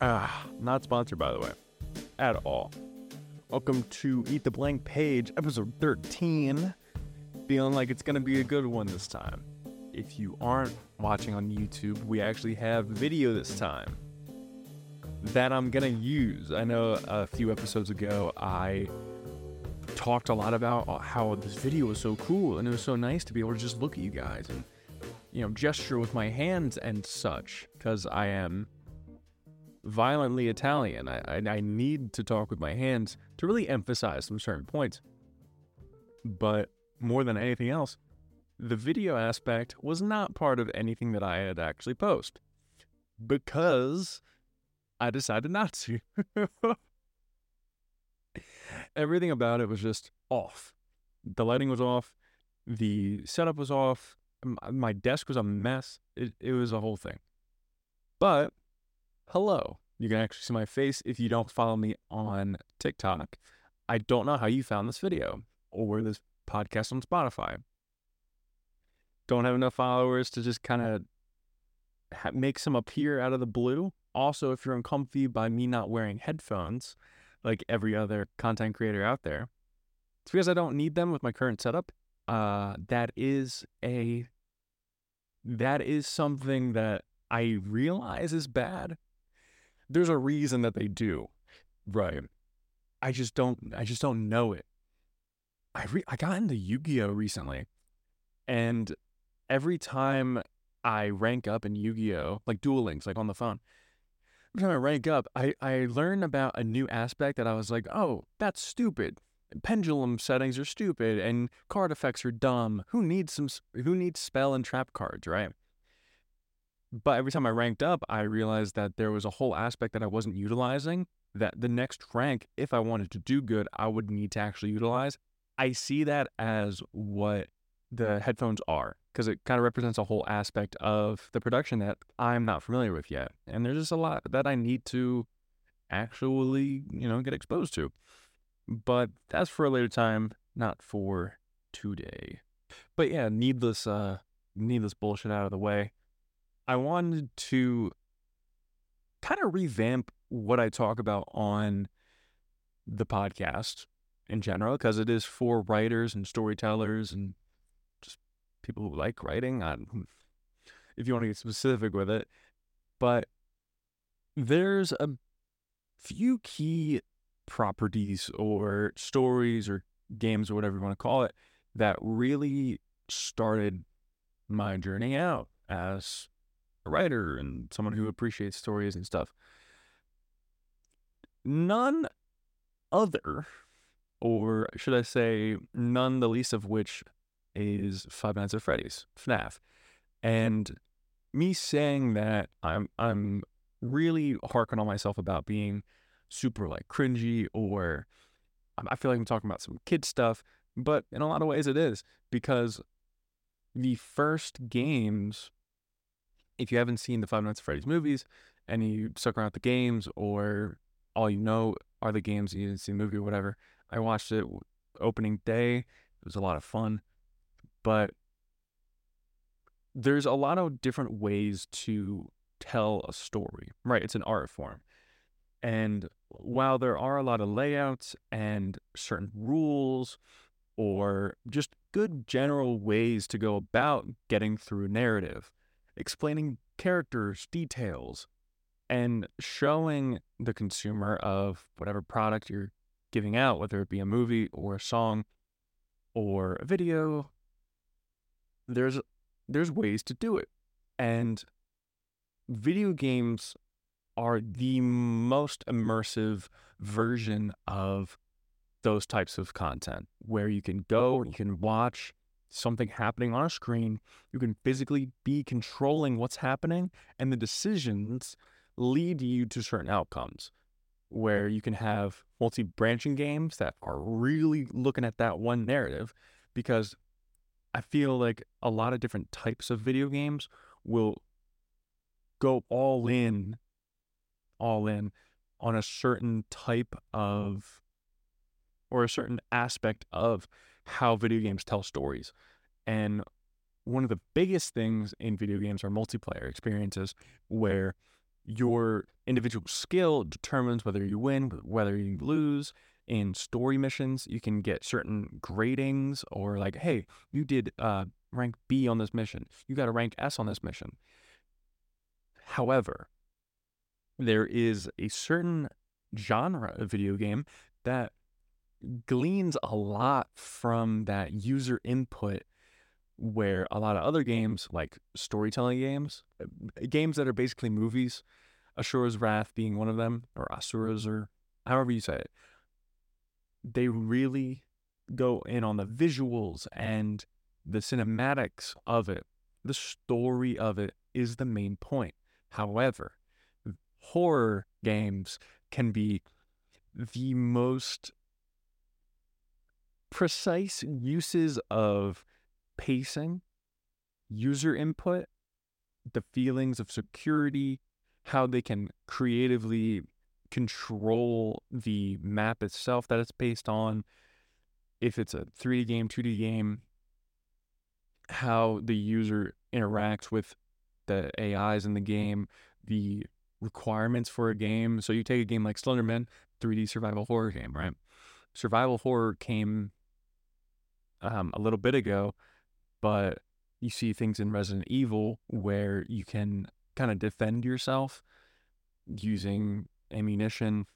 Ah, not sponsored, by the way, at all. Welcome to Eat the Blank Page, episode 13. Feeling like it's going to be a good one this time. If you aren't watching on YouTube, we actually have video this time that I'm going to use. I know a few episodes ago I talked a lot about how this video was so cool and it was so nice to be able to just look at you guys and you know gesture with my hands and such because I am violently Italian. I, I, I need to talk with my hands to really emphasize some certain points. But more than anything else, the video aspect was not part of anything that I had actually posted because I decided not to. Everything about it was just off. The lighting was off, the setup was off, my desk was a mess. It, it was a whole thing. But hello. You can actually see my face if you don't follow me on TikTok. I don't know how you found this video or this podcast on Spotify. Don't have enough followers to just kind of ha- make some appear out of the blue. Also, if you're uncomfy by me not wearing headphones, like every other content creator out there, it's because I don't need them with my current setup. Uh, that is a that is something that I realize is bad there's a reason that they do. Right. I just don't I just don't know it. I re- I got into Yu-Gi-Oh recently. And every time I rank up in Yu-Gi-Oh, like Duel Links, like on the phone, every time I rank up, I, I learn about a new aspect that I was like, oh, that's stupid. Pendulum settings are stupid and card effects are dumb. Who needs some who needs spell and trap cards, right? But every time I ranked up, I realized that there was a whole aspect that I wasn't utilizing that the next rank, if I wanted to do good, I would need to actually utilize. I see that as what the headphones are because it kind of represents a whole aspect of the production that I'm not familiar with yet. And there's just a lot that I need to actually, you know, get exposed to. But that's for a later time, not for today. But yeah, needless uh needless bullshit out of the way. I wanted to kind of revamp what I talk about on the podcast in general because it is for writers and storytellers and just people who like writing. If you want to get specific with it, but there's a few key properties or stories or games or whatever you want to call it that really started my journey out as writer and someone who appreciates stories and stuff. None other, or should I say, none the least of which is Five Nights at Freddy's, FNAF. And me saying that I'm I'm really harking on myself about being super like cringy or I feel like I'm talking about some kid stuff, but in a lot of ways it is because the first games if you haven't seen the Five Nights at Freddy's movies and you stuck around the games or all you know are the games you didn't see the movie or whatever, I watched it opening day. It was a lot of fun, but there's a lot of different ways to tell a story, right? It's an art form. And while there are a lot of layouts and certain rules or just good general ways to go about getting through narrative, explaining characters, details, and showing the consumer of whatever product you're giving out, whether it be a movie or a song or a video, there's there's ways to do it. And video games are the most immersive version of those types of content where you can go, you can watch, something happening on a screen. You can physically be controlling what's happening, and the decisions lead you to certain outcomes where you can have multi branching games that are really looking at that one narrative because I feel like a lot of different types of video games will go all in, all in on a certain type of or a certain aspect of how video games tell stories. And one of the biggest things in video games are multiplayer experiences where your individual skill determines whether you win, whether you lose. In story missions, you can get certain gradings, or like, hey, you did uh, rank B on this mission, you got a rank S on this mission. However, there is a certain genre of video game that gleans a lot from that user input where a lot of other games like storytelling games uh, games that are basically movies Asura's Wrath being one of them or Asura's or however you say it they really go in on the visuals and the cinematics of it. The story of it is the main point. However horror games can be the most precise uses of pacing, user input, the feelings of security, how they can creatively control the map itself that it's based on, if it's a 3D game, 2D game, how the user interacts with the AIs in the game, the requirements for a game. So you take a game like Slenderman, 3D survival horror game, right? Survival horror came um, a little bit ago, but you see things in Resident Evil where you can kind of defend yourself using ammunition,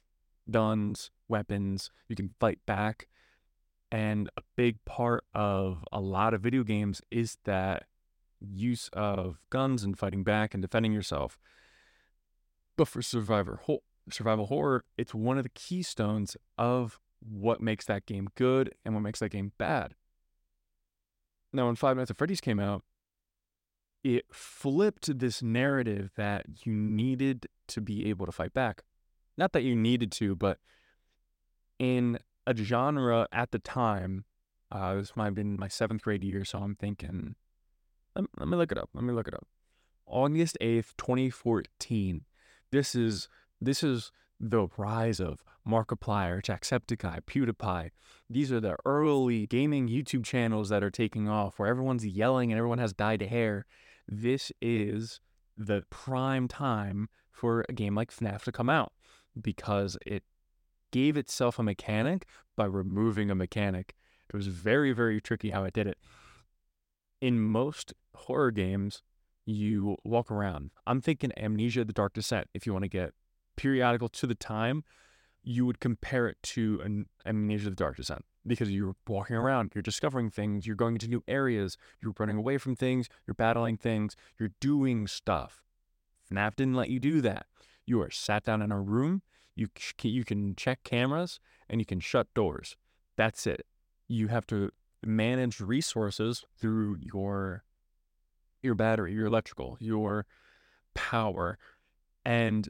guns, weapons. You can fight back. And a big part of a lot of video games is that use of guns and fighting back and defending yourself. But for survivor ho- survival horror, it's one of the keystones of what makes that game good and what makes that game bad. Now, when Five Nights at Freddy's came out, it flipped this narrative that you needed to be able to fight back. Not that you needed to, but in a genre at the time, uh, this might have been my seventh grade year, so I'm thinking, let, let me look it up. Let me look it up. August 8th, 2014. This is this is the rise of Markiplier, Jacksepticeye, PewDiePie. These are the early gaming YouTube channels that are taking off where everyone's yelling and everyone has dyed hair. This is the prime time for a game like FNAF to come out because it gave itself a mechanic by removing a mechanic. It was very, very tricky how it did it. In most horror games, you walk around. I'm thinking Amnesia the Dark Descent if you want to get periodical to the time, you would compare it to an Amnesia of the Dark Descent because you're walking around, you're discovering things, you're going into new areas, you're running away from things, you're battling things, you're doing stuff. FNAF didn't let you do that. You are sat down in a room, you you can check cameras and you can shut doors. That's it. You have to manage resources through your your battery, your electrical, your power. And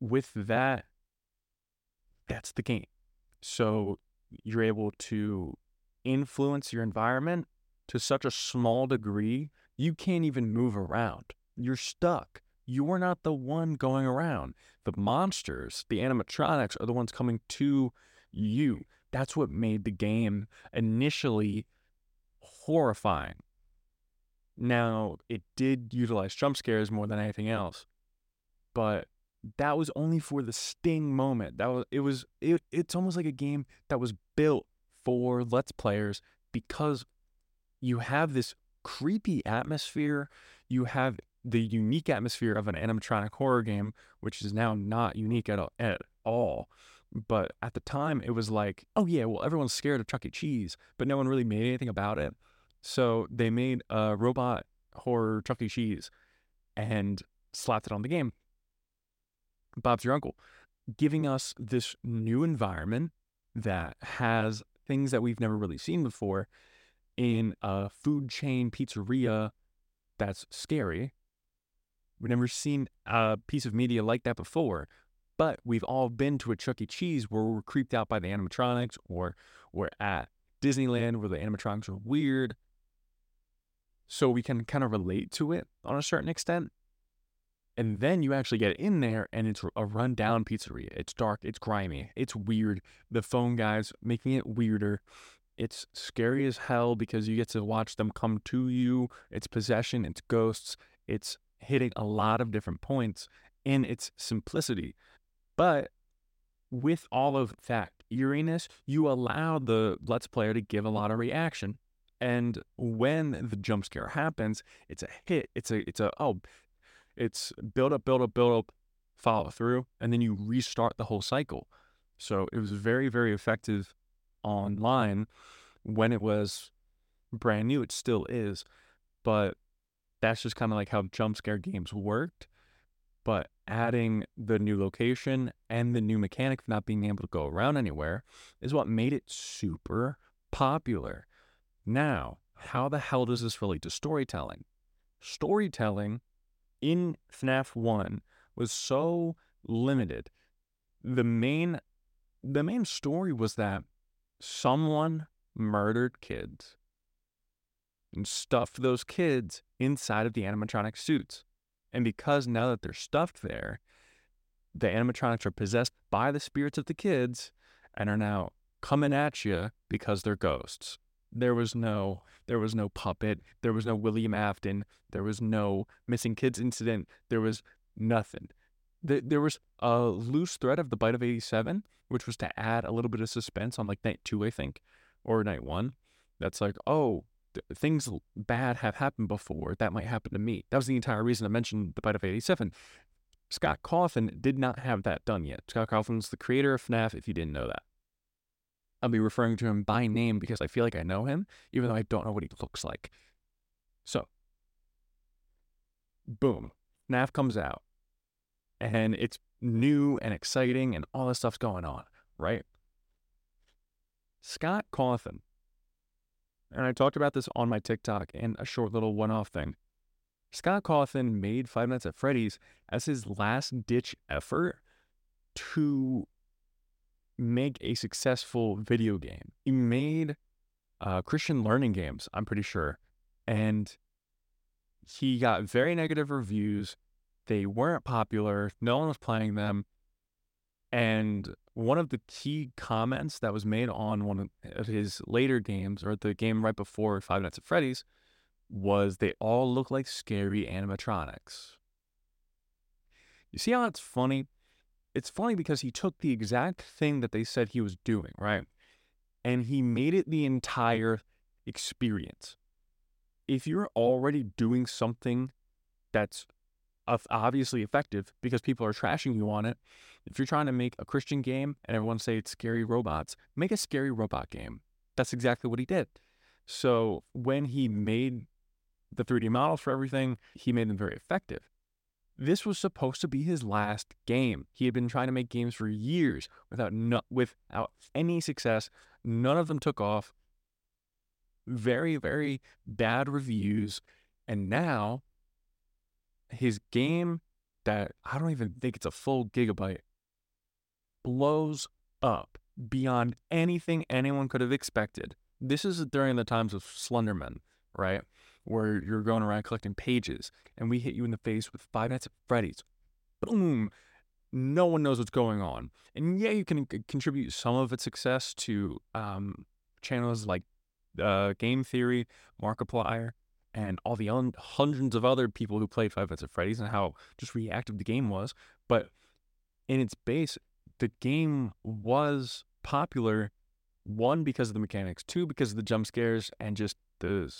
with that, that's the game. So you're able to influence your environment to such a small degree, you can't even move around. You're stuck. You're not the one going around. The monsters, the animatronics, are the ones coming to you. That's what made the game initially horrifying. Now, it did utilize jump scares more than anything else, but that was only for the sting moment. That was it was it, it's almost like a game that was built for let's players because you have this creepy atmosphere, you have the unique atmosphere of an animatronic horror game, which is now not unique at all, at all. But at the time, it was like, oh yeah, well everyone's scared of Chuck E. Cheese, but no one really made anything about it. So they made a robot horror Chuck E. Cheese and slapped it on the game. Bob's your uncle, giving us this new environment that has things that we've never really seen before in a food chain pizzeria that's scary. We've never seen a piece of media like that before, but we've all been to a Chuck E. Cheese where we're creeped out by the animatronics, or we're at Disneyland where the animatronics are weird. So we can kind of relate to it on a certain extent. And then you actually get in there and it's a rundown pizzeria. It's dark, it's grimy, it's weird. The phone guys making it weirder. It's scary as hell because you get to watch them come to you. It's possession, it's ghosts, it's hitting a lot of different points. in its simplicity. But with all of that eeriness, you allow the Let's Player to give a lot of reaction. And when the jump scare happens, it's a hit. It's a it's a oh, it's build up, build up, build up, follow through, and then you restart the whole cycle. So it was very, very effective online when it was brand new. It still is, but that's just kind of like how jump scare games worked. But adding the new location and the new mechanic of not being able to go around anywhere is what made it super popular. Now, how the hell does this relate to storytelling? Storytelling in FNAF 1 was so limited. The main the main story was that someone murdered kids and stuffed those kids inside of the animatronic suits. And because now that they're stuffed there, the animatronics are possessed by the spirits of the kids and are now coming at you because they're ghosts. There was no there was no puppet, there was no William Afton, there was no missing kids incident, there was nothing. There was a loose thread of the bite of 87, which was to add a little bit of suspense on like night two, I think, or night one. That's like, oh, things bad have happened before. That might happen to me. That was the entire reason I mentioned the bite of 87. Scott Cawthon did not have that done yet. Scott Cawthon's the creator of FNAF, if you didn't know that. I'll be referring to him by name because I feel like I know him, even though I don't know what he looks like. So, boom, FNAF comes out, and it's new and exciting, and all this stuff's going on, right? Scott Cawthon and I talked about this on my TikTok in a short little one off thing. Scott Cawthon made Five Nights at Freddy's as his last ditch effort to make a successful video game. He made uh, Christian learning games, I'm pretty sure. And he got very negative reviews. They weren't popular, no one was playing them. And one of the key comments that was made on one of his later games, or the game right before Five Nights at Freddy's, was they all look like scary animatronics. You see how that's funny? It's funny because he took the exact thing that they said he was doing, right? And he made it the entire experience. If you're already doing something that's obviously effective because people are trashing you on it, if you're trying to make a Christian game and everyone say it's scary robots, make a scary robot game. That's exactly what he did. So when he made the 3D models for everything, he made them very effective. This was supposed to be his last game. He had been trying to make games for years without no, without any success. None of them took off. Very very bad reviews, and now his game that I don't even think it's a full gigabyte blows up beyond anything anyone could have expected. This is during the times of Slenderman, right? Where you're going around collecting pages and we hit you in the face with Five Nights at Freddy's. Boom. No one knows what's going on. And yeah, you can contribute some of its success to um, channels like uh, Game Theory, Markiplier, and all the un- hundreds of other people who played Five Nights at Freddy's and how just reactive the game was. But in its base, the game was popular one because of the mechanics, two because of the jump scares and just the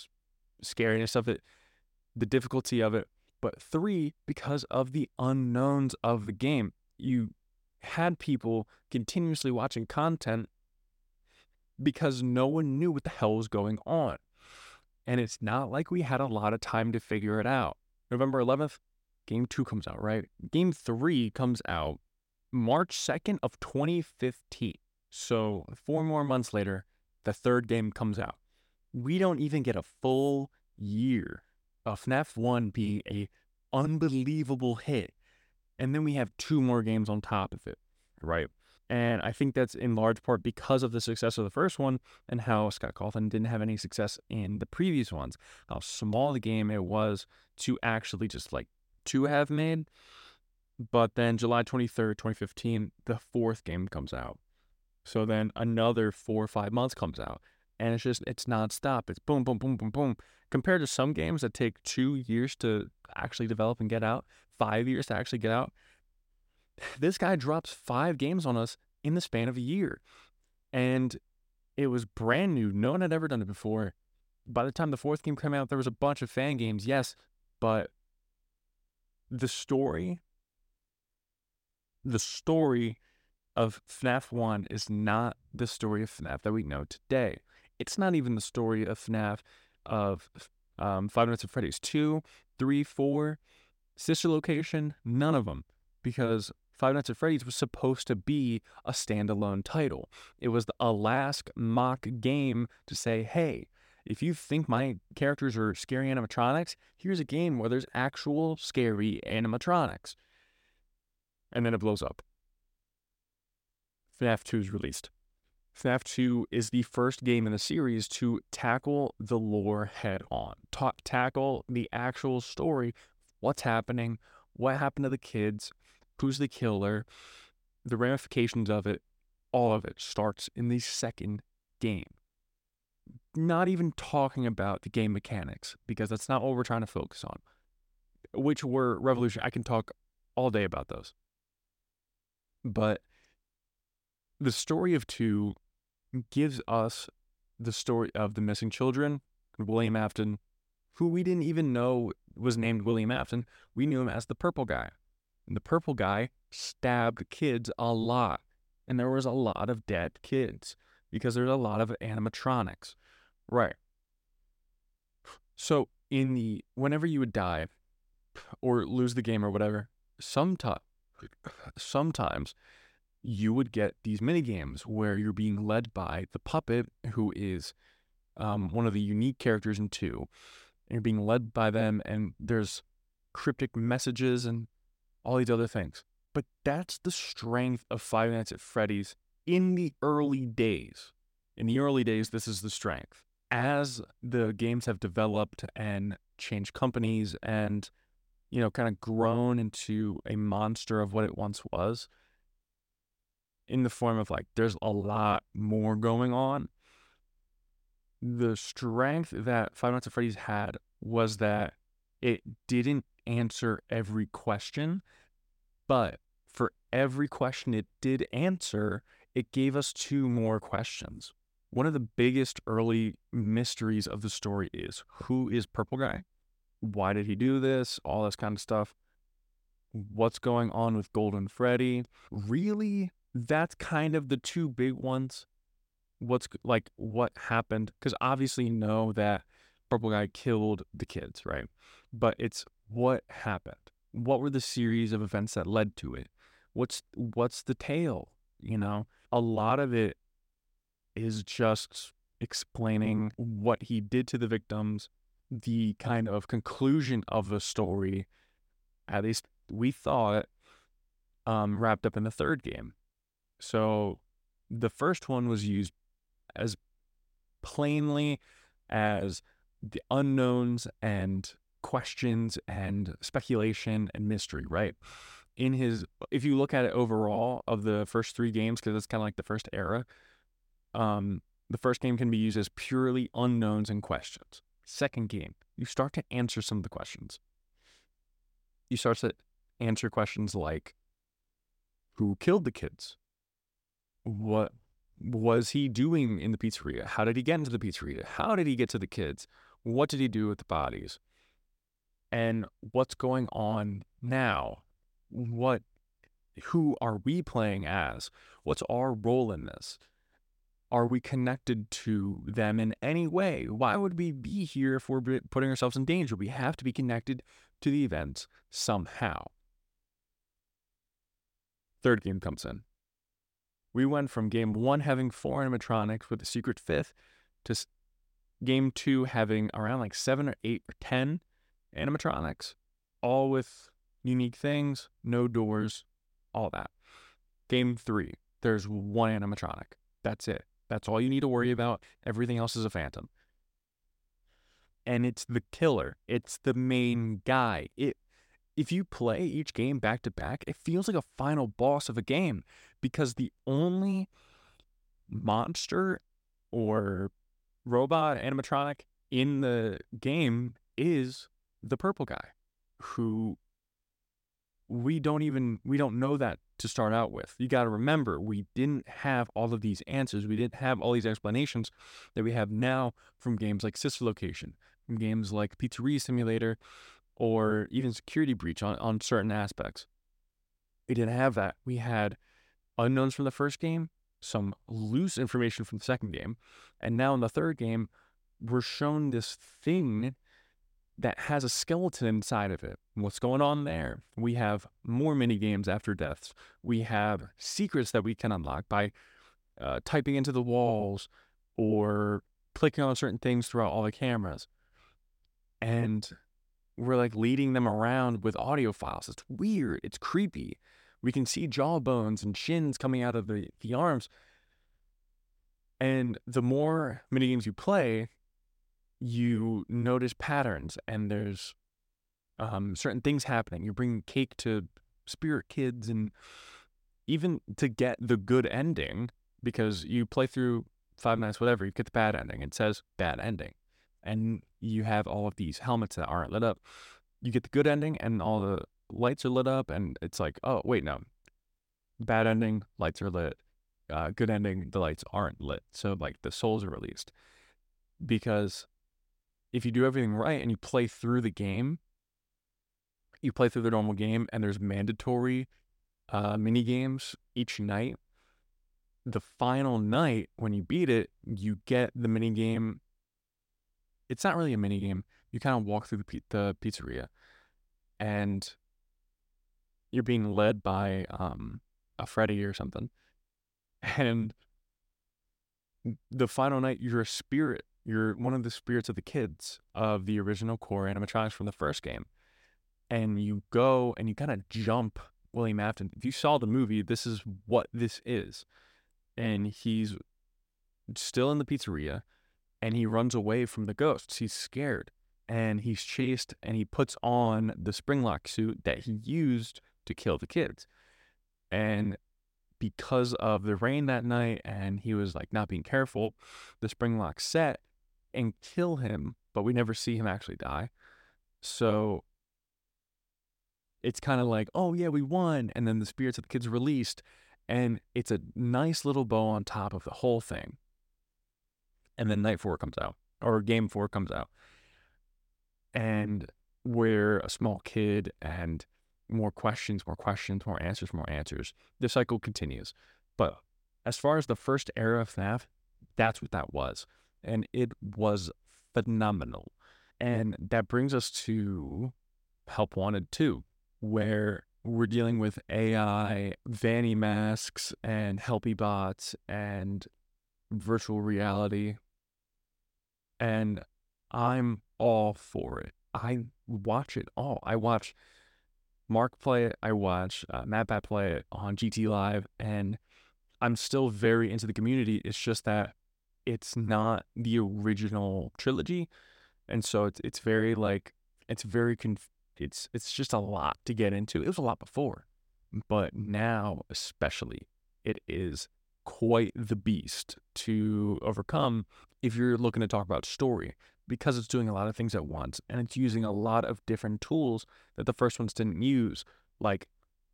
scariness of it, the difficulty of it, but three because of the unknowns of the game. You had people continuously watching content because no one knew what the hell was going on. And it's not like we had a lot of time to figure it out. November 11th, game two comes out, right? Game three comes out March 2nd of 2015. So four more months later, the third game comes out. We don't even get a full year of FNAF 1 being a unbelievable hit. And then we have two more games on top of it, right? And I think that's in large part because of the success of the first one and how Scott Cawthon didn't have any success in the previous ones. How small the game it was to actually just like to have made. But then July 23rd, 2015, the fourth game comes out. So then another four or five months comes out. And it's just, it's nonstop. It's boom, boom, boom, boom, boom. Compared to some games that take two years to actually develop and get out, five years to actually get out, This guy drops five games on us in the span of a year. And it was brand new. No one had ever done it before. By the time the fourth game came out, there was a bunch of fan games, yes, but the story, the story of FNAF 1 is not the story of FNAF that we know today. It's not even the story of FNAF of um, Five Nights at Freddy's 2, 3, 4, Sister Location, none of them. Because Five Nights at Freddy's was supposed to be a standalone title. It was a last mock game to say, hey, if you think my characters are scary animatronics, here's a game where there's actual scary animatronics. And then it blows up. FNAF 2 is released. FNAF 2 is the first game in the series to tackle the lore head on, Ta- tackle the actual story what's happening, what happened to the kids, who's the killer, the ramifications of it, all of it starts in the second game. Not even talking about the game mechanics, because that's not what we're trying to focus on, which were revolution. I can talk all day about those. But the story of two gives us the story of the missing children, William Afton, who we didn't even know was named William Afton. We knew him as the purple guy. And the purple guy stabbed kids a lot. And there was a lot of dead kids because there's a lot of animatronics. Right. So in the whenever you would die or lose the game or whatever, sometimes sometimes you would get these mini games where you're being led by the puppet, who is um, one of the unique characters in two. And you're being led by them, and there's cryptic messages and all these other things. But that's the strength of Five Nights at Freddy's in the early days. In the early days, this is the strength. As the games have developed and changed companies and, you know, kind of grown into a monster of what it once was, in the form of like, there's a lot more going on. The strength that Five Nights at Freddy's had was that it didn't answer every question but for every question it did answer, it gave us two more questions. One of the biggest early mysteries of the story is who is Purple Guy? Why did he do this? All this kind of stuff. What's going on with Golden Freddy? Really, that's kind of the two big ones. What's like what happened? Because obviously, you know that Purple Guy killed the kids, right? But it's what happened what were the series of events that led to it? What's what's the tale? You know, a lot of it is just explaining what he did to the victims, the kind of conclusion of the story, at least we thought, um, wrapped up in the third game. So the first one was used as plainly as the unknowns and questions and speculation and mystery, right? In his, if you look at it overall of the first three games, because it's kind of like the first era, um, the first game can be used as purely unknowns and questions. Second game, you start to answer some of the questions. You start to answer questions like, who killed the kids? What was he doing in the pizzeria? How did he get into the pizzeria? How did he get to the kids? What did he do with the bodies? and what's going on now. What, who are we playing as? What's our role in this? Are we connected to them in any way? Why would we be here if we're putting ourselves in danger? We have to be connected to the events somehow. Third game comes in. We went from game one having four animatronics with a secret fifth to game two having around like seven or eight or ten animatronics, all with unique things, no doors, all that. Game three, there's one animatronic. That's it. That's all you need to worry about. Everything else is a phantom. And it's the killer. It's the main guy. It if you play each game back to back, it feels like a final boss of a game because the only monster or robot animatronic in the game is the purple guy who we don't even we don't know that to start out with. You got to remember we didn't have all of these answers. We didn't have all these explanations that we have now from games like Sister Location, from games like Pizzeria Simulator, or even Security Breach on, on certain aspects. We didn't have that. We had unknowns from the first game, some loose information from the second game, and now in the third game, we're shown this thing that has a skeleton inside of it. What's going on there? We have more mini games after deaths. We have secrets that we can unlock by uh, typing into the walls or clicking on certain things throughout all the cameras. And we're like leading them around with audio files. It's weird. It's creepy. We can see jawbones and shins coming out of the, the arms. And the more mini games you play, you notice patterns and there's um, certain things happening. You're bringing cake to spirit kids, and even to get the good ending, because you play through Five Nights, whatever, you get the bad ending. It says bad ending, and you have all of these helmets that aren't lit up. You get the good ending, and all the lights are lit up, and it's like, oh wait, no, bad ending, lights are lit. Uh, good ending, the lights aren't lit. So like the souls are released because if you do everything right and you play through the game, you play through the normal game and there's mandatory uh, mini games each night. The final night, when you beat it, you get the mini game. It's not really a mini game. You kind of walk through the, the pizzeria, and you're being led by um, a Freddy or something. And the final night, you're a spirit you're one of the spirits of the kids of the original core animatronics from the first game. And you go and you kind of jump William Afton. If you saw the movie, this is what this is. And he's still in the pizzeria and he runs away from the ghosts. He's scared and he's chased and he puts on the springlock suit that he used to kill the kids. And because of the rain that night and he was like not being careful, the spring lock set and kill him, but we never see him actually die. So it's kind of like, oh yeah, we won, and then the spirits of the kids released, and it's a nice little bow on top of the whole thing. And then night four comes out, or game four comes out, and we're a small kid, and more questions, more questions, more answers, more answers. The cycle continues. But as far as the first era of FNAF, that's what that was and it was phenomenal. And that brings us to Help Wanted 2, where we're dealing with AI, Vanny masks, and Helpy bots, and virtual reality. And I'm all for it. I watch it all. I watch Mark play it. I watch uh, MatPat play it on GT Live, and I'm still very into the community. It's just that it's not the original trilogy, and so it's it's very like it's very conf- it's it's just a lot to get into. It was a lot before, but now especially it is quite the beast to overcome if you're looking to talk about story because it's doing a lot of things at once and it's using a lot of different tools that the first ones didn't use, like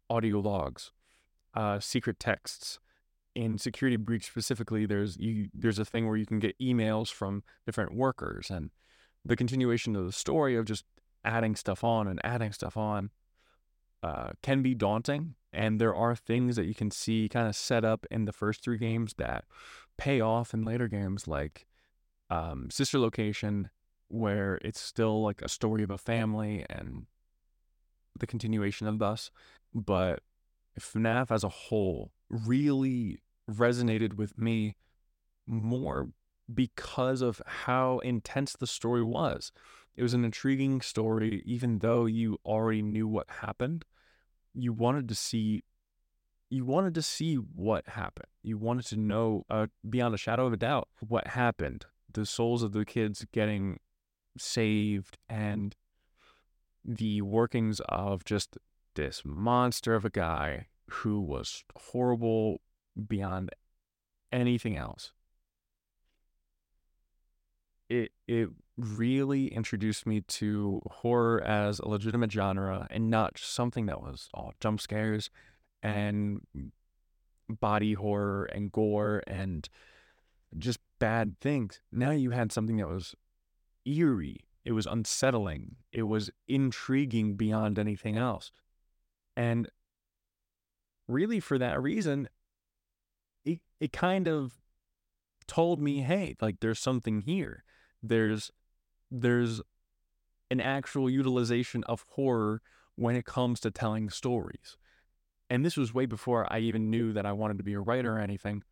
audio logs, uh, secret texts, in security breach specifically, there's you there's a thing where you can get emails from different workers, and the continuation of the story of just adding stuff on and adding stuff on uh, can be daunting. And there are things that you can see kind of set up in the first three games that pay off in later games, like um, Sister Location, where it's still like a story of a family and the continuation of thus. But FNAF as a whole really resonated with me more because of how intense the story was. It was an intriguing story, even though you already knew what happened. You wanted to see, you wanted to see what happened. You wanted to know, uh, beyond a shadow of a doubt, what happened. The souls of the kids getting saved, and the workings of just this monster of a guy who was horrible beyond anything else. it it really introduced me to horror as a legitimate genre and not something that was all jump scares and body horror and gore and just bad things. Now you had something that was eerie, it was unsettling, it was intriguing beyond anything else. And really for that reason, it it kind of told me, hey, like there's something here. There's there's an actual utilization of horror when it comes to telling stories. And this was way before I even knew that I wanted to be a writer or anything,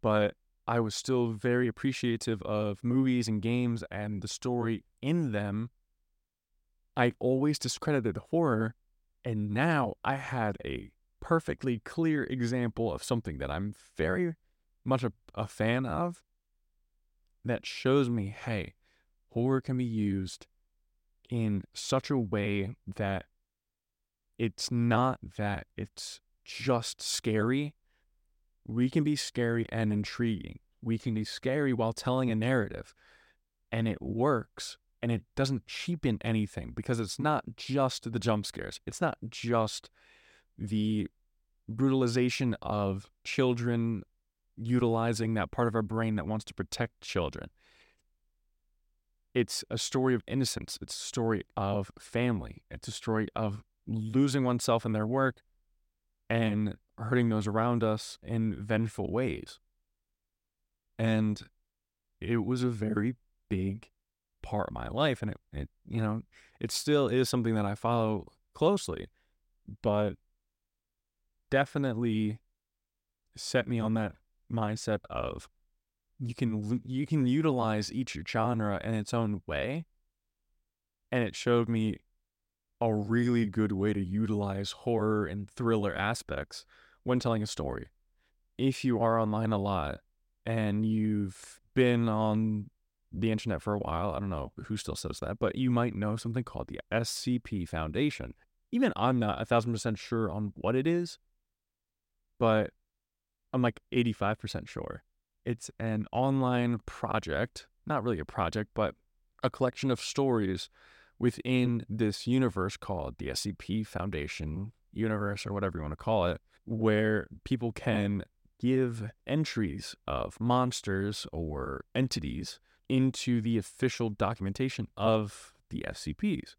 but I was still very appreciative of movies and games and the story in them. I always discredited horror, and now I had a perfectly clear example of something that I'm very much a, a fan of that shows me hey, horror can be used in such a way that it's not that it's just scary. We can be scary and intriguing. We can be scary while telling a narrative. And it works and it doesn't cheapen anything because it's not just the jump scares. It's not just the brutalization of children utilizing that part of our brain that wants to protect children. It's a story of innocence. It's a story of family. It's a story of losing oneself in their work and hurting those around us in vengeful ways. And it was a very big part of my life. And it, it, you know, it still is something that I follow closely, but definitely set me on that mindset of you can you can utilize each genre in its own way and it showed me a really good way to utilize horror and thriller aspects when telling a story if you are online a lot and you've been on the internet for a while i don't know who still says that but you might know something called the scp foundation even i'm not a thousand percent sure on what it is but I'm like 85% sure. It's an online project, not really a project, but a collection of stories within this universe called the SCP Foundation universe or whatever you want to call it, where people can give entries of monsters or entities into the official documentation of the SCPs.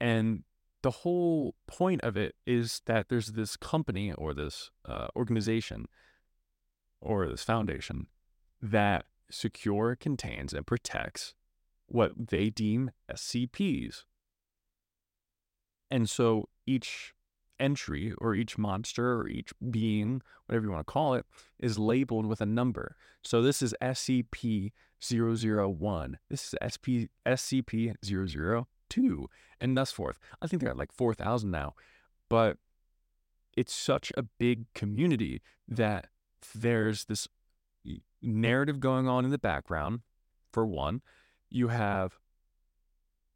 And the whole point of it is that there's this company or this uh, organization or this foundation that secure, contains, and protects what they deem SCPs. And so each entry or each monster or each being, whatever you want to call it, is labeled with a number. So this is SCP 001. This is SP, SCP 002 and thus forth. I think they're at like 4,000 now. But it's such a big community that there's this narrative going on in the background, for one. You have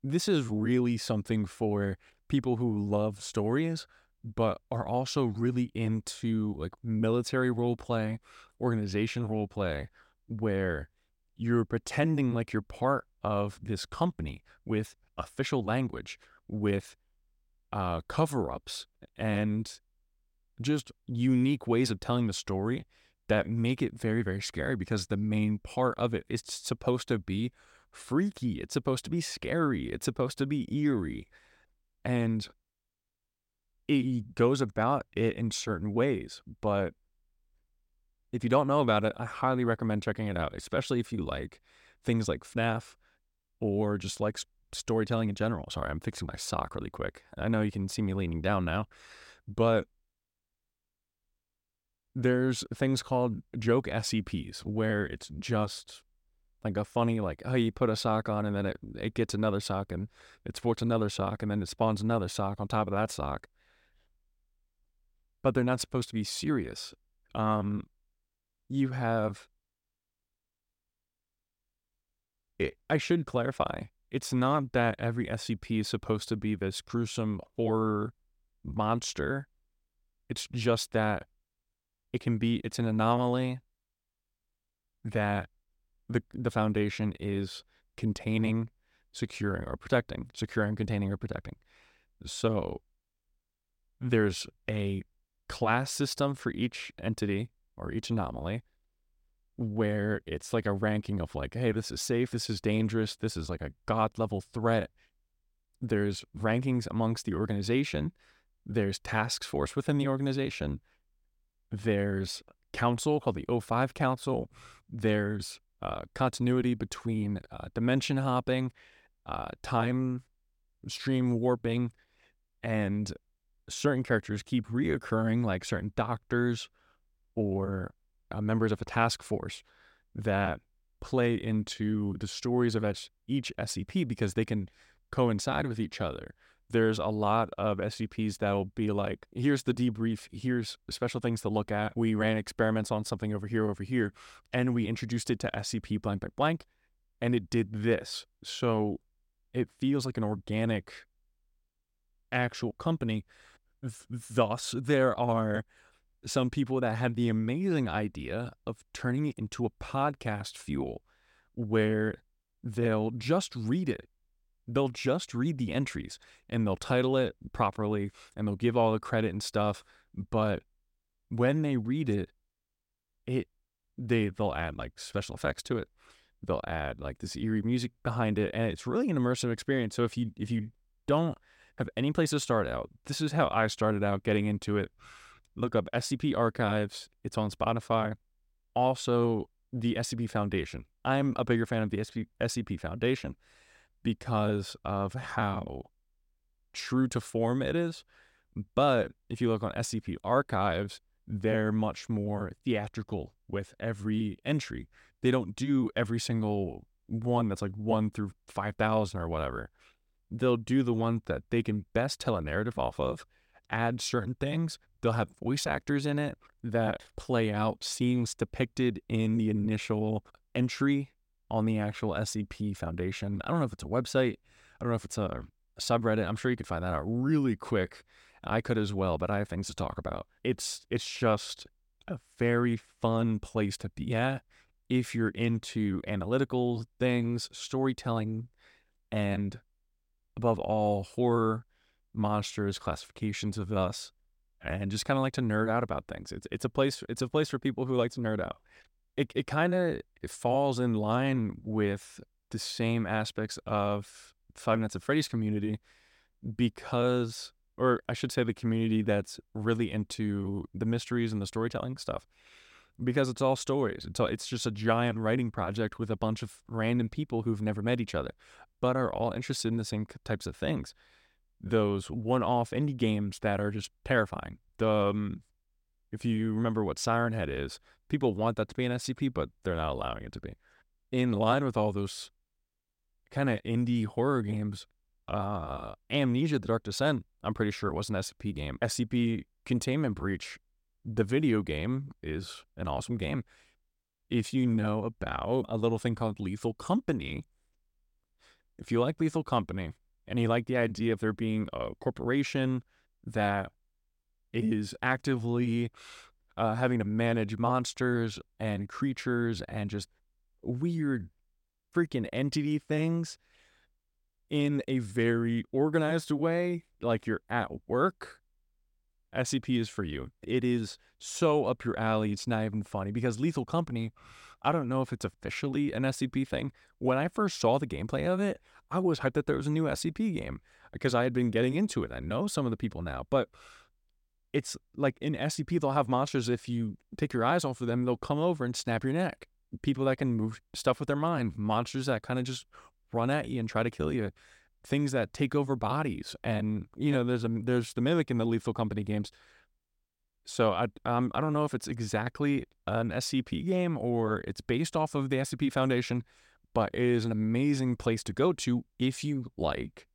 this is really something for people who love stories, but are also really into like military role play, organization role play, where you're pretending like you're part of this company with official language, with uh, cover ups, and just unique ways of telling the story that make it very, very scary because the main part of it is supposed to be freaky. It's supposed to be scary. It's supposed to be eerie. And it goes about it in certain ways. But if you don't know about it, I highly recommend checking it out, especially if you like things like FNAF or just like storytelling in general. Sorry, I'm fixing my sock really quick. I know you can see me leaning down now, but there's things called joke SCPs where it's just like a funny like oh you put a sock on and then it, it gets another sock and it sports another sock and then it spawns another sock on top of that sock. But they're not supposed to be serious. Um you have it, i should clarify it's not that every scp is supposed to be this gruesome horror monster. It's just that it can be it's an anomaly that the the foundation is containing, securing, or protecting, securing, containing, or protecting. So there's a class system for each entity or each anomaly where it's like a ranking of like, hey, this is safe, this is dangerous, this is like a god level threat. There's rankings amongst the organization. There's task force within the organization. There's council called the O5 Council. There's uh, continuity between uh, dimension hopping, uh, time stream warping, and certain characters keep reoccurring, like certain doctors or uh, members of a task force that play into the stories of each SCP because they can coincide with each other. There's a lot of SCPs that'll be like, here's the debrief, here's special things to look at. We ran experiments on something over here, over here, and we introduced it to SCP blank blank blank, and it did this. So it feels like an organic actual company. Thus, there are some people that had the amazing idea of turning it into a podcast fuel where they'll just read it they'll just read the entries and they'll title it properly and they'll give all the credit and stuff. But when they read it, it they they'll add like special effects to it. They'll add like this eerie music behind it, and it's really an immersive experience. So if you if you don't have any place to start out, this is how I started out getting into it. Look up SCP Archives. It's on Spotify. Also, the SCP Foundation. I'm a bigger fan of the SCP, SCP Foundation because of how true to form it is. But if you look on SCP archives, they're much more theatrical with every entry. They don't do every single one that's like one through 5,000 or whatever. They'll do the ones that they can best tell a narrative off of, add certain things. They'll have voice actors in it that play out scenes depicted in the initial entry on the actual SCP Foundation. I don't know if it's a website. I don't know if it's a, subreddit. I'm sure you could find that out really quick. I could as well, but I have things to talk about. It's it's just a very fun place to be at if you're into analytical things, storytelling, and above all, horror, monsters, classifications of us, and just kind of like to nerd out about things. It's it's a place it's a place for people who like to nerd out it, it kind of falls in line with the same aspects of Five Nights at Freddy's community because, or I should say, the community that's really into the mysteries and the storytelling stuff because it's all stories. It's all, it's just a giant writing project with a bunch of random people who've never met each other, but are all interested in the same types of things. Those one-off indie games that are just terrifying. The um, if you remember what Siren Head is, people want that to be an SCP, but they're not allowing it to be. In line with all those kind of indie horror games, uh, Amnesia: The Dark Descent, I'm pretty sure it was an SCP game. SCP Containment Breach, the video game, is an awesome game. If you know about a little thing called Lethal Company, if you like Lethal Company and you like the idea of there being a corporation that is actively uh, having to manage monsters and creatures and just weird freaking entity things in a very organized way, like you're at work. SCP is for you. It is so up your alley. It's not even funny because Lethal Company, I don't know if it's officially an SCP thing. When I first saw the gameplay of it, I was hyped that there was a new SCP game because I had been getting into it. I know some of the people now, but it's like in SCP, they'll have monsters. If you take your eyes off of them, they'll come over and snap your neck. People that can move stuff with their mind, monsters that kind of just run at you and try to kill you, things that take over bodies. And you know, there's a there's the mimic in the Lethal Company games. So I um I don't know if it's exactly an SCP game or it's based off of the SCP Foundation, but it is an amazing place to go to if you like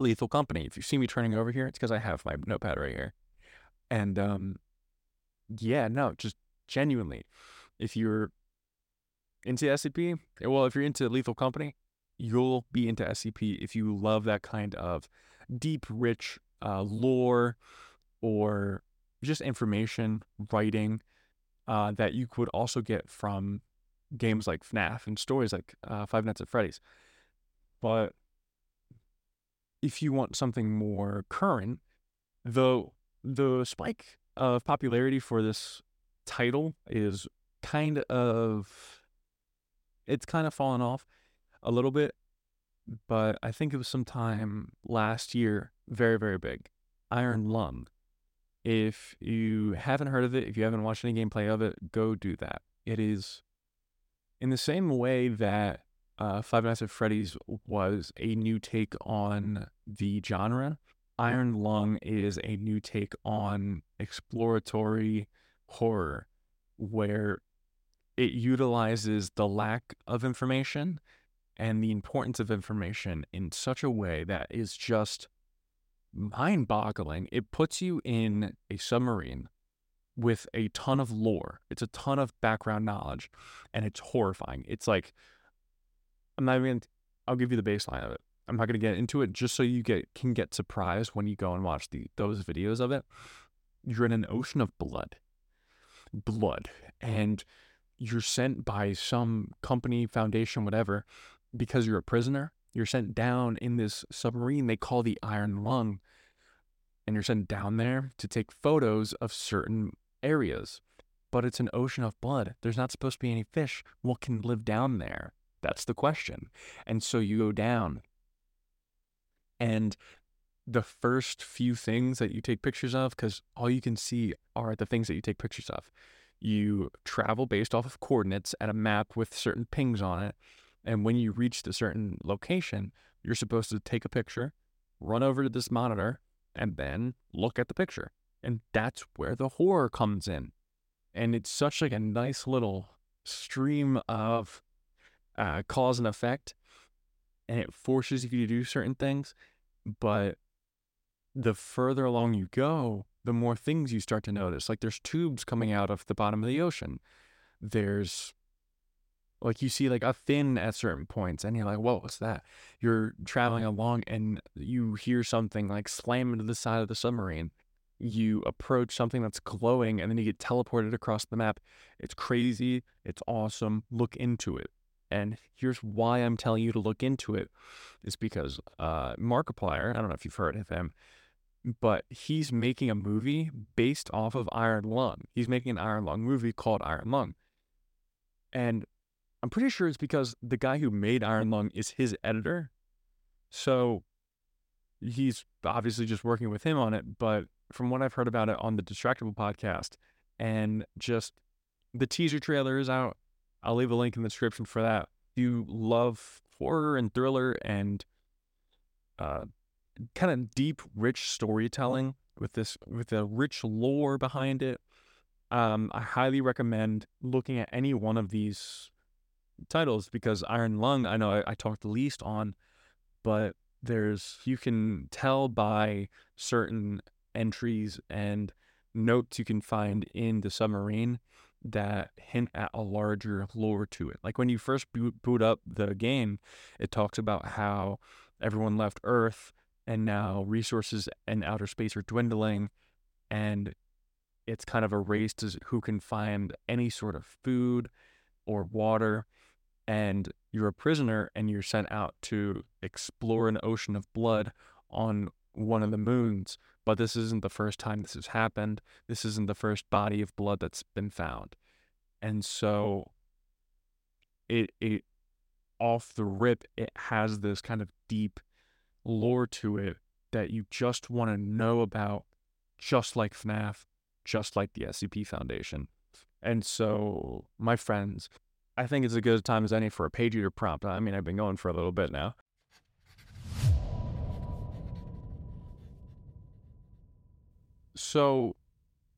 Lethal Company. If you see me turning over here, it's because I have my notepad right here. And um, yeah, no, just genuinely, if you're into SCP, well, if you're into Lethal Company, you'll be into SCP if you love that kind of deep, rich uh, lore or just information writing uh, that you could also get from games like FNAF and stories like uh, Five Nights at Freddy's. But if you want something more current, the the spike of popularity for this title is kind of it's kind of fallen off a little bit, but I think it was sometime last year, very very big. Iron Lung. If you haven't heard of it, if you haven't watched any gameplay of it, go do that. It is in the same way that uh, Five Nights at Freddy's was a new take on the genre. Iron Lung is a new take on exploratory horror, where it utilizes the lack of information and the importance of information in such a way that is just mind boggling. It puts you in a submarine with a ton of lore. It's a ton of background knowledge and it's horrifying. It's like I'm not even I'll give you the baseline of it. I'm not going to get into it just so you get can get surprised when you go and watch the those videos of it. You're in an ocean of blood. Blood and you're sent by some company, foundation, whatever, because you're a prisoner. You're sent down in this submarine they call the Iron Lung and you're sent down there to take photos of certain areas. But it's an ocean of blood. There's not supposed to be any fish. What can live down there? That's the question. And so you go down, and the first few things that you take pictures of, because all you can see are the things that you take pictures of. You travel based off of coordinates at a map with certain pings on it. And when you reach the certain location, you're supposed to take a picture, run over to this monitor, and then look at the picture. And that's where the horror comes in. And it's such like a nice little stream of uh, cause and effect. And it forces you to do certain things. But the further along you go, the more things you start to notice. Like there's tubes coming out of the bottom of the ocean. There's like you see like a fin at certain points and you're like whoa what's that you're traveling along and you hear something like slam into the side of the submarine you approach something that's glowing and then you get teleported across the map it's crazy it's awesome look into it and here's why i'm telling you to look into it is because uh, markiplier i don't know if you've heard of him but he's making a movie based off of iron lung he's making an iron lung movie called iron lung and I'm pretty sure it's because the guy who made Iron Lung is his editor. So he's obviously just working with him on it. But from what I've heard about it on the Distractible podcast and just the teaser trailer is out, I'll leave a link in the description for that. If you love horror and thriller and uh, kind of deep, rich storytelling with this, with a rich lore behind it, um, I highly recommend looking at any one of these titles because Iron Lung, I know I, I talked the least on, but there's you can tell by certain entries and notes you can find in the submarine that hint at a larger lore to it. Like when you first boot, up the game, it talks about how everyone left Earth and now resources in outer space are dwindling and it's kind of a race to who can find any sort of food or water and you're a prisoner and you're sent out to explore an ocean of blood on one of the moons. But this isn't the first time this has happened. This isn't the first body of blood that's been found. And so it it off the rip, it has this kind of deep lore to it that you just want to know about, just like FNAF, just like the SCP Foundation. And so, my friends, I think it's as good a time as any for a page eater prompt. I mean, I've been going for a little bit now. So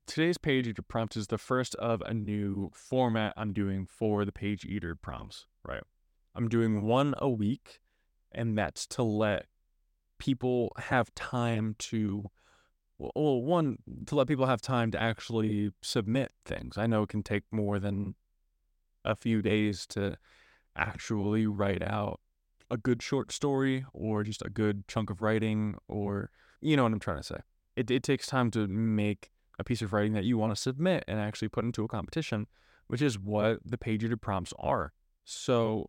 today's page eater prompt is the first of a new format I'm doing for the page eater prompts, right? I'm doing one a week, and that's to let people have time to well, one to let people have time to actually submit things. I know it can take more than a few days to actually write out a good short story or just a good chunk of writing or you know what I'm trying to say. It it takes time to make a piece of writing that you want to submit and actually put into a competition which is what the page eater prompts are. So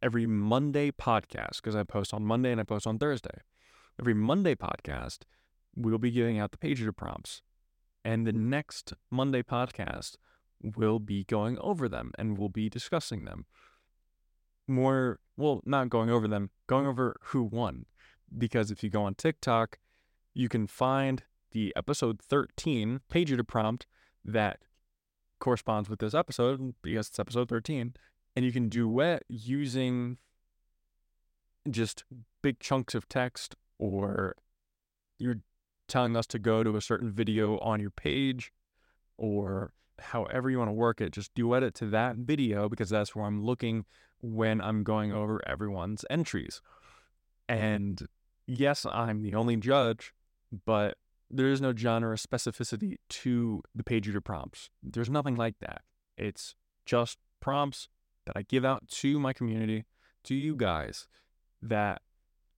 every Monday podcast, because I post on Monday and I post on Thursday, every Monday podcast, we'll be giving out the page eater prompts. And the next Monday podcast, we'll be going over them and we'll be discussing them. More, well, not going over them, going over who won. Because if you go on TikTok, you can find the episode 13 page eater prompt that corresponds with this episode because it's episode 13 and you can duet using just big chunks of text or you're telling us to go to a certain video on your page or however you want to work it just duet it to that video because that's where i'm looking when i'm going over everyone's entries. And yes i'm the only judge but there is no genre specificity to the page eater prompts. There's nothing like that. It's just prompts that I give out to my community, to you guys, that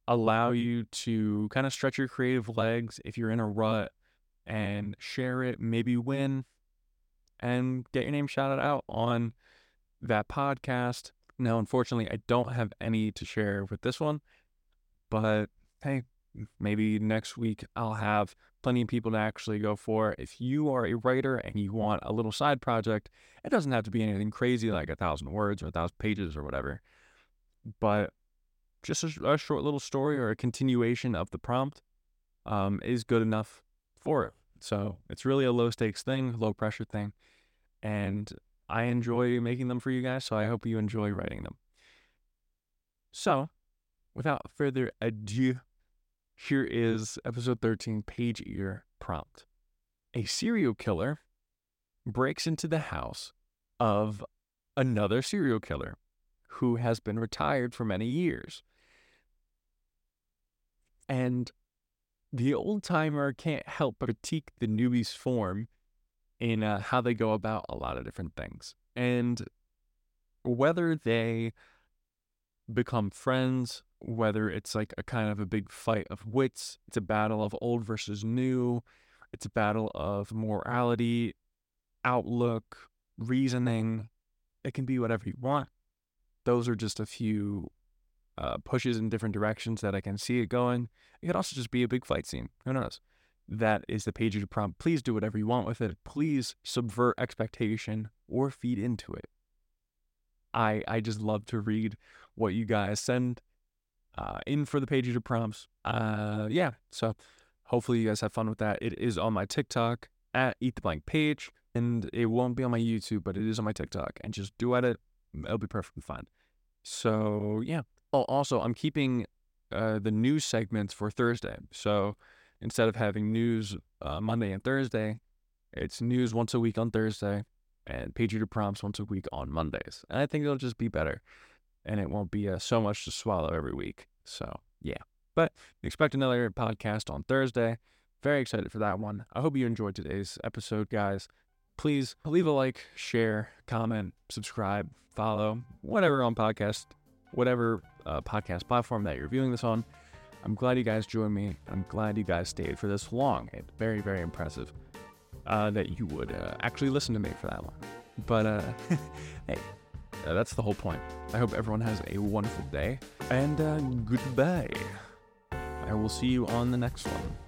allow you to kind of stretch your creative legs if you're in a rut and share it, maybe win, and get your name shouted out on that podcast. Now, unfortunately, I don't have any to share with this one, but hey, maybe next week I'll have plenty of people to actually go for. If you are a writer and you want a little side project, it doesn't have to be anything crazy like a thousand words or a thousand pages or whatever, but just a, a short little story or a continuation of the prompt um, is good enough for it. So it's really a low stakes thing, low pressure thing. And I enjoy making them for you guys. So I hope you enjoy writing them. So without further ado, here is episode 13, page ear prompt. A serial killer breaks into the house of another serial killer who has been retired for many years. And the old timer can't help but critique the newbie's form in uh, how they go about a lot of different things. And whether they become friends whether it's like a kind of a big fight of wits, it's a battle of old versus new, it's a battle of morality, outlook, reasoning. It can be whatever you want. Those are just a few uh, pushes in different directions that I can see it going. It could also just be a big fight scene. Who knows? That is the page eater prompt. Please do whatever you want with it. Please subvert expectation or feed into it. I I just love to read what you guys send uh, in for the page eater prompts. Uh, yeah, so hopefully you guys have fun with that. It is on my TikTok at Eat the Blank page, and it won't be on my YouTube, but it is on my TikTok. And just do edit, it'll be perfectly fine. So yeah. Oh, also, I'm keeping uh, the news segments for Thursday. So instead of having news uh, Monday and Thursday, it's news once a week on Thursday and page eater prompts once a week on Mondays. And I think it'll just be better and it won't be uh, so much to swallow every week. So, yeah. But expect another podcast on Thursday. Very excited for that one. I hope you enjoyed today's episode, guys. Please leave a like, share, comment, subscribe, follow, whatever on podcast, whatever uh, podcast platform that you're viewing this on. I'm glad you guys joined me. I'm glad you guys stayed for this long. It's very, very impressive uh, that you would uh, actually listen to me for that long. But uh, hey, uh, that's the whole point. I hope everyone has a wonderful day, and uh, goodbye. I will see you on the next one.